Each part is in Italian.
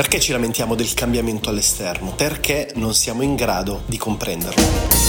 Perché ci lamentiamo del cambiamento all'esterno? Perché non siamo in grado di comprenderlo.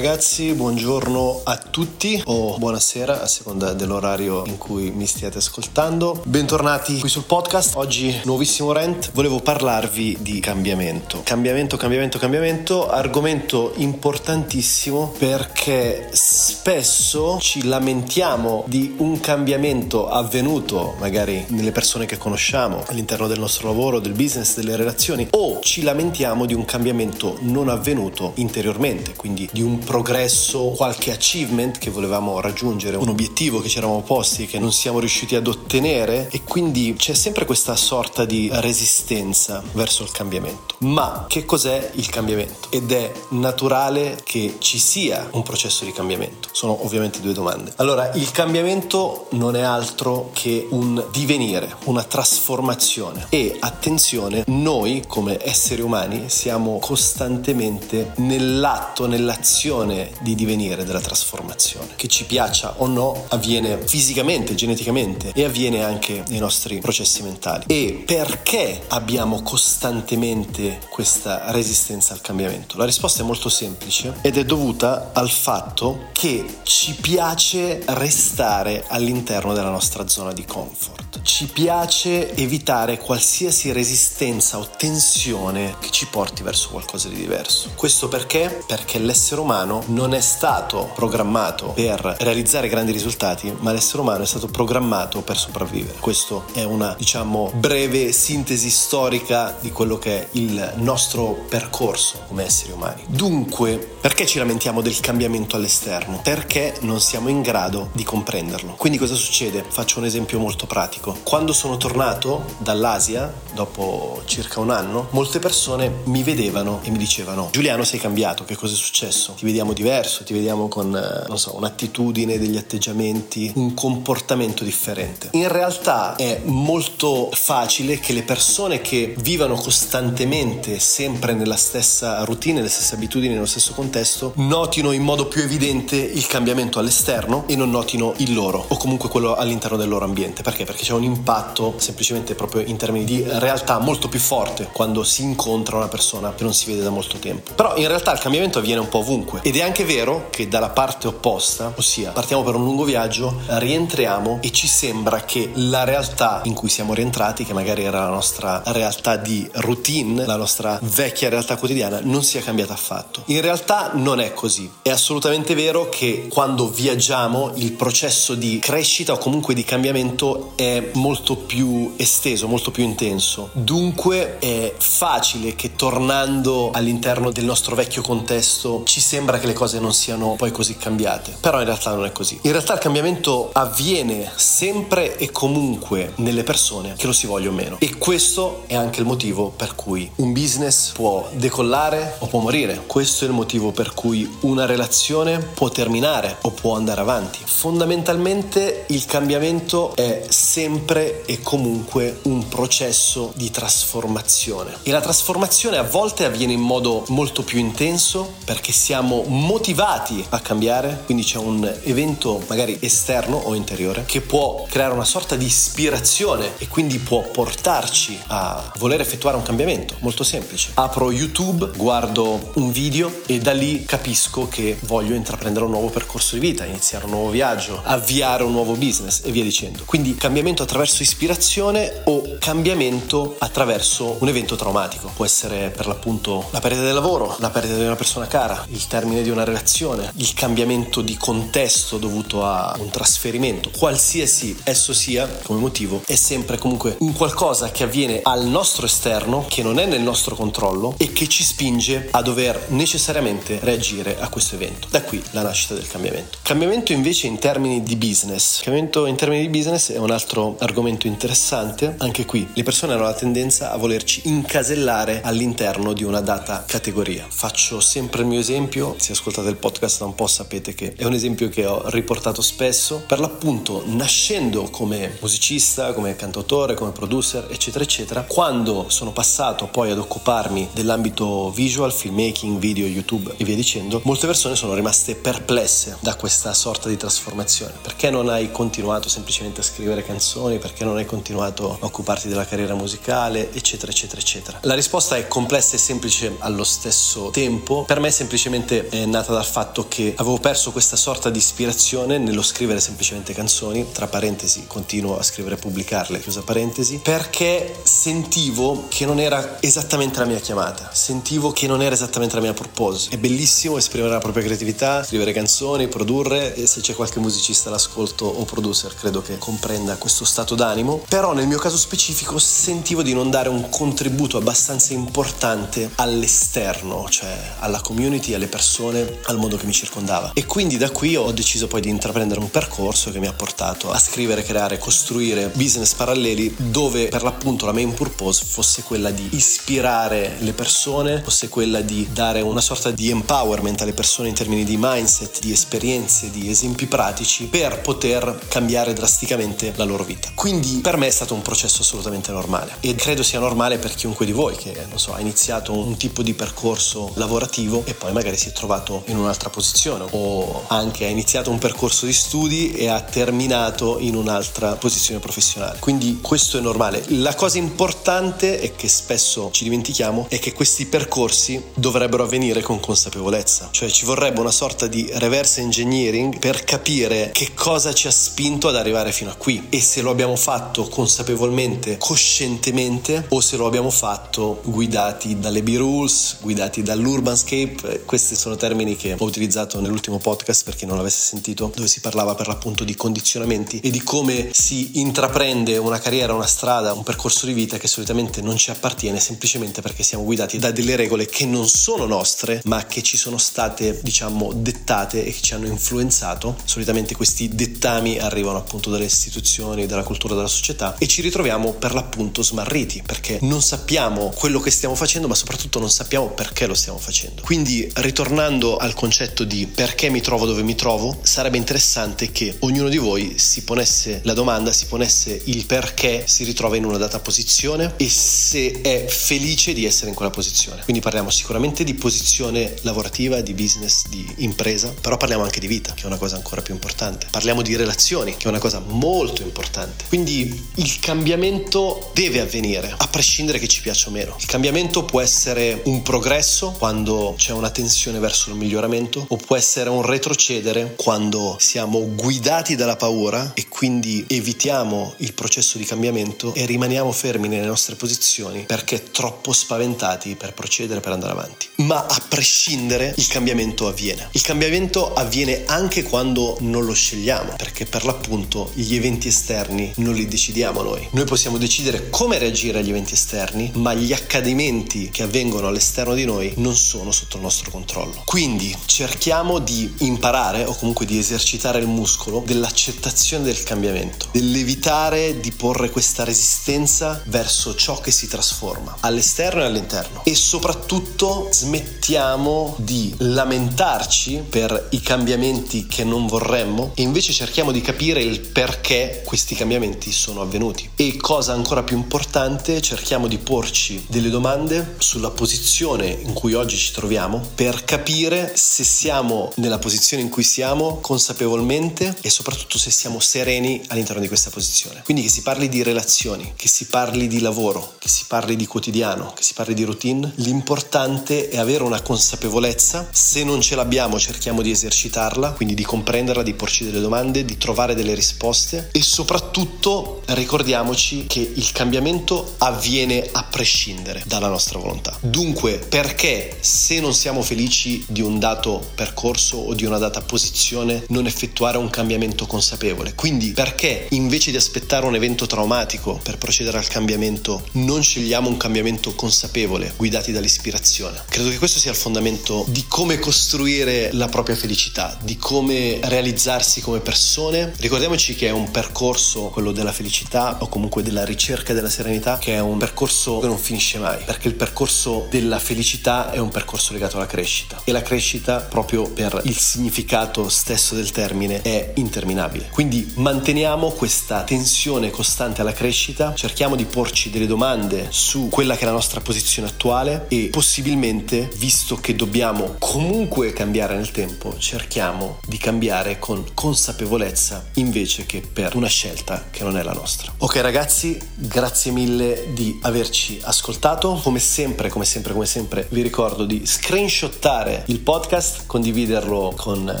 Ragazzi, buongiorno a tutti o buonasera a seconda dell'orario in cui mi stiate ascoltando. Bentornati qui sul podcast. Oggi nuovissimo rent. Volevo parlarvi di cambiamento. Cambiamento, cambiamento, cambiamento, argomento importantissimo perché spesso ci lamentiamo di un cambiamento avvenuto magari nelle persone che conosciamo, all'interno del nostro lavoro, del business, delle relazioni o ci lamentiamo di un cambiamento non avvenuto interiormente, quindi di un progresso, qualche achievement che volevamo raggiungere, un obiettivo che ci eravamo posti e che non siamo riusciti ad ottenere e quindi c'è sempre questa sorta di resistenza verso il cambiamento. Ma che cos'è il cambiamento? Ed è naturale che ci sia un processo di cambiamento. Sono ovviamente due domande. Allora, il cambiamento non è altro che un divenire, una trasformazione e attenzione, noi come esseri umani siamo costantemente nell'atto, nell'azione decisione di divenire, della trasformazione. Che ci piaccia o no, avviene fisicamente, geneticamente e avviene anche nei nostri processi mentali. E perché abbiamo costantemente questa resistenza al cambiamento? La risposta è molto semplice ed è dovuta al fatto che ci piace restare all'interno della nostra zona di comfort. Ci piace evitare qualsiasi resistenza o tensione che ci porti verso qualcosa di diverso. Questo perché? Perché l'essere umano umano non è stato programmato per realizzare grandi risultati, ma l'essere umano è stato programmato per sopravvivere. Questo è una, diciamo, breve sintesi storica di quello che è il nostro percorso come esseri umani. Dunque, perché ci lamentiamo del cambiamento all'esterno? Perché non siamo in grado di comprenderlo. Quindi cosa succede? Faccio un esempio molto pratico. Quando sono tornato dall'Asia, dopo circa un anno, molte persone mi vedevano e mi dicevano Giuliano sei cambiato, che cosa è successo? Ti vediamo diverso, ti vediamo con, eh, so, un'attitudine, degli atteggiamenti, un comportamento differente. In realtà è molto facile che le persone che vivono costantemente sempre nella stessa routine, nelle stesse abitudini, nello stesso contesto, notino in modo più evidente il cambiamento all'esterno e non notino il loro o comunque quello all'interno del loro ambiente. Perché? Perché c'è un impatto semplicemente proprio in termini di realtà molto più forte quando si incontra una persona che non si vede da molto tempo. Però in realtà il cambiamento avviene un po' ovunque ed è anche vero che dalla parte opposta, ossia partiamo per un lungo viaggio, rientriamo e ci sembra che la realtà in cui siamo rientrati, che magari era la nostra realtà di routine, la nostra vecchia realtà quotidiana, non sia cambiata affatto. In realtà non è così. È assolutamente vero che quando viaggiamo il processo di crescita o comunque di cambiamento è molto più esteso, molto più intenso. Dunque è facile che tornando all'interno del nostro vecchio contesto ci sembra sembra che le cose non siano poi così cambiate, però in realtà non è così. In realtà il cambiamento avviene sempre e comunque nelle persone che lo si voglia o meno e questo è anche il motivo per cui un business può decollare o può morire. Questo è il motivo per cui una relazione può terminare o può andare avanti. Fondamentalmente il cambiamento è sempre e comunque un processo di trasformazione e la trasformazione a volte avviene in modo molto più intenso perché siamo motivati a cambiare, quindi c'è un evento magari esterno o interiore che può creare una sorta di ispirazione e quindi può portarci a voler effettuare un cambiamento molto semplice. Apro YouTube, guardo un video e da lì capisco che voglio intraprendere un nuovo percorso di vita, iniziare un nuovo viaggio, avviare un nuovo business e via dicendo. Quindi cambiamento attraverso ispirazione o cambiamento attraverso un evento traumatico. Può essere per l'appunto la perdita del lavoro, la perdita di una persona cara, il termine di una relazione, il cambiamento di contesto dovuto a un trasferimento, qualsiasi esso sia come motivo, è sempre comunque un qualcosa che avviene al nostro esterno, che non è nel nostro controllo e che ci spinge a dover necessariamente reagire a questo evento. Da qui la nascita del cambiamento. Cambiamento invece in termini di business. Cambiamento in termini di business è un altro argomento interessante. Anche qui le persone hanno la tendenza a volerci incasellare all'interno di una data categoria. Faccio sempre il mio esempio se ascoltate il podcast da un po' sapete che è un esempio che ho riportato spesso, per l'appunto nascendo come musicista, come cantautore, come producer, eccetera, eccetera, quando sono passato poi ad occuparmi dell'ambito visual, filmmaking, video, YouTube e via dicendo, molte persone sono rimaste perplesse da questa sorta di trasformazione. Perché non hai continuato semplicemente a scrivere canzoni? Perché non hai continuato a occuparti della carriera musicale, eccetera, eccetera, eccetera? La risposta è complessa e semplice allo stesso tempo. Per me semplicemente è nata dal fatto che avevo perso questa sorta di ispirazione nello scrivere semplicemente canzoni, tra parentesi, continuo a scrivere e pubblicarle, chiusa parentesi, perché sentivo che non era esattamente la mia chiamata, sentivo che non era esattamente la mia purpose. È bellissimo esprimere la propria creatività, scrivere canzoni, produrre e se c'è qualche musicista all'ascolto o producer credo che comprenda questo stato d'animo, però nel mio caso specifico sentivo di non dare un contributo abbastanza importante all'esterno, cioè alla community, alle persone, al mondo che mi circondava. E quindi da qui ho deciso poi di intraprendere un percorso che mi ha portato a scrivere, creare, costruire business paralleli dove per l'appunto la main purpose fosse quella di ispirare le persone, fosse quella di dare una sorta di empowerment alle persone in termini di mindset, di esperienze, di esempi pratici per poter cambiare drasticamente la loro vita. Quindi per me è stato un processo assolutamente normale e credo sia normale per chiunque di voi che non so, ha iniziato un tipo di percorso lavorativo e poi magari si è trovato in un'altra posizione o anche ha iniziato un percorso di studi e ha terminato in un'altra posizione professionale. Quindi questo è normale. La cosa importante è che spesso ci dimentichiamo è che questi percorsi dovrebbero avvenire con consapevolezza, cioè ci vorrebbe una sorta di reverse engineering per capire che cosa ci ha spinto ad arrivare fino a qui e se lo abbiamo fatto consapevolmente, coscientemente o se lo abbiamo fatto guidati dalle B-Rules, guidati dall'Urbanscape. Questi sono termini che ho utilizzato nell'ultimo podcast per chi non l'avesse sentito, dove si parlava per l'appunto di condizionamenti e di come si intraprende una carriera, una strada, un percorso di vita che solitamente non ci appartiene semplicemente perché siamo guidati da delle regole che non sono nostre, ma che ci sono state, diciamo, dettate e che ci hanno influenzato. Solitamente questi dettami arrivano appunto dalle istituzioni, dalla cultura della società e ci ritroviamo per l'appunto smarriti perché non sappiamo quello che stiamo facendo, ma soprattutto non sappiamo perché lo stiamo facendo. Quindi, ritornando al concetto di perché mi trovo dove mi trovo, sarebbe interessante che ognuno di voi si ponesse la domanda, si ponesse il perché si ritrova in una data posizione e se è felice di essere in quella posizione. Quindi parliamo sicuramente di posizione lavorativa, di business, di impresa, però parliamo anche di vita, che è una cosa ancora più importante. Parliamo di relazioni, che è una cosa molto importante. Quindi il cambiamento deve avvenire, a prescindere che ci piaccia o meno. Il cambiamento può essere un progresso quando c'è una tensione verso il miglioramento o può essere un retrocedere quando siamo guidati dalla paura e quindi evitiamo il processo di cambiamento e rimaniamo fermi nelle nostre posizioni perché troppo spaventati per procedere, per andare avanti. Ma a prescindere il cambiamento avviene. Il cambiamento avviene anche quando non lo scegliamo perché per l'appunto gli eventi esterni non li decidiamo noi. Noi possiamo decidere come reagire agli eventi esterni, ma gli accadimenti che avvengono all'esterno di noi non sono sotto il nostro controllo. Quindi cerchiamo di imparare o comunque di esercitare il muscolo dell'accettazione del cambiamento, dell'evitare di porre questa resistenza verso ciò che si trasforma all'esterno e all'interno. E soprattutto smettiamo di lamentarci per i cambiamenti che non vorremmo e invece cerchiamo di capire il perché questi cambiamenti sono avvenuti. E cosa ancora più importante cerchiamo di porci delle domande sulla posizione in cui oggi ci troviamo per capire se siamo nella posizione in cui siamo consapevolmente e soprattutto se siamo sereni all'interno di questa posizione. Quindi che si parli di relazioni, che si parli di lavoro, che si parli di quotidiano, che si parli di routine, l'importante è avere una consapevolezza, se non ce l'abbiamo cerchiamo di esercitarla, quindi di comprenderla, di porci delle domande, di trovare delle risposte e soprattutto ricordiamoci che il cambiamento avviene a prescindere dalla nostra volontà. Dunque, perché se non siamo felici di un dato percorso o di una data posizione, non effettuare un cambiamento consapevole? Quindi, perché invece di aspettare un evento traumatico per procedere al cambiamento, non scegliamo un cambiamento consapevole, guidati dall'ispirazione? Credo che questo sia il fondamento di come costruire la propria felicità, di come realizzarsi come persone. Ricordiamoci che è un percorso, quello della felicità o comunque della ricerca della serenità, che è un percorso che non finisce mai, perché il percorso della felicità è un percorso legato alla crescita. e la crescita proprio per il significato stesso del termine è interminabile. Quindi manteniamo questa tensione costante alla crescita, cerchiamo di porci delle domande su quella che è la nostra posizione attuale e possibilmente, visto che dobbiamo comunque cambiare nel tempo, cerchiamo di cambiare con consapevolezza invece che per una scelta che non è la nostra. Ok ragazzi, grazie mille di averci ascoltato. Come sempre, come sempre, come sempre, vi ricordo di screenshottare il podcast, condividerlo con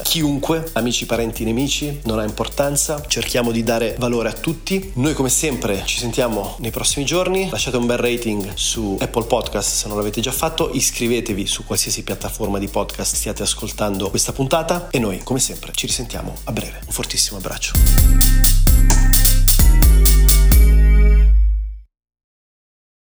chiunque, amici, parenti, nemici, non ha importanza. Cerchiamo di dare valore a tutti. Noi come sempre ci sentiamo nei prossimi giorni. Lasciate un bel rating su Apple Podcast se non l'avete già fatto. Iscrivetevi su qualsiasi piattaforma di podcast stiate ascoltando questa puntata e noi come sempre ci risentiamo a breve. Un fortissimo abbraccio.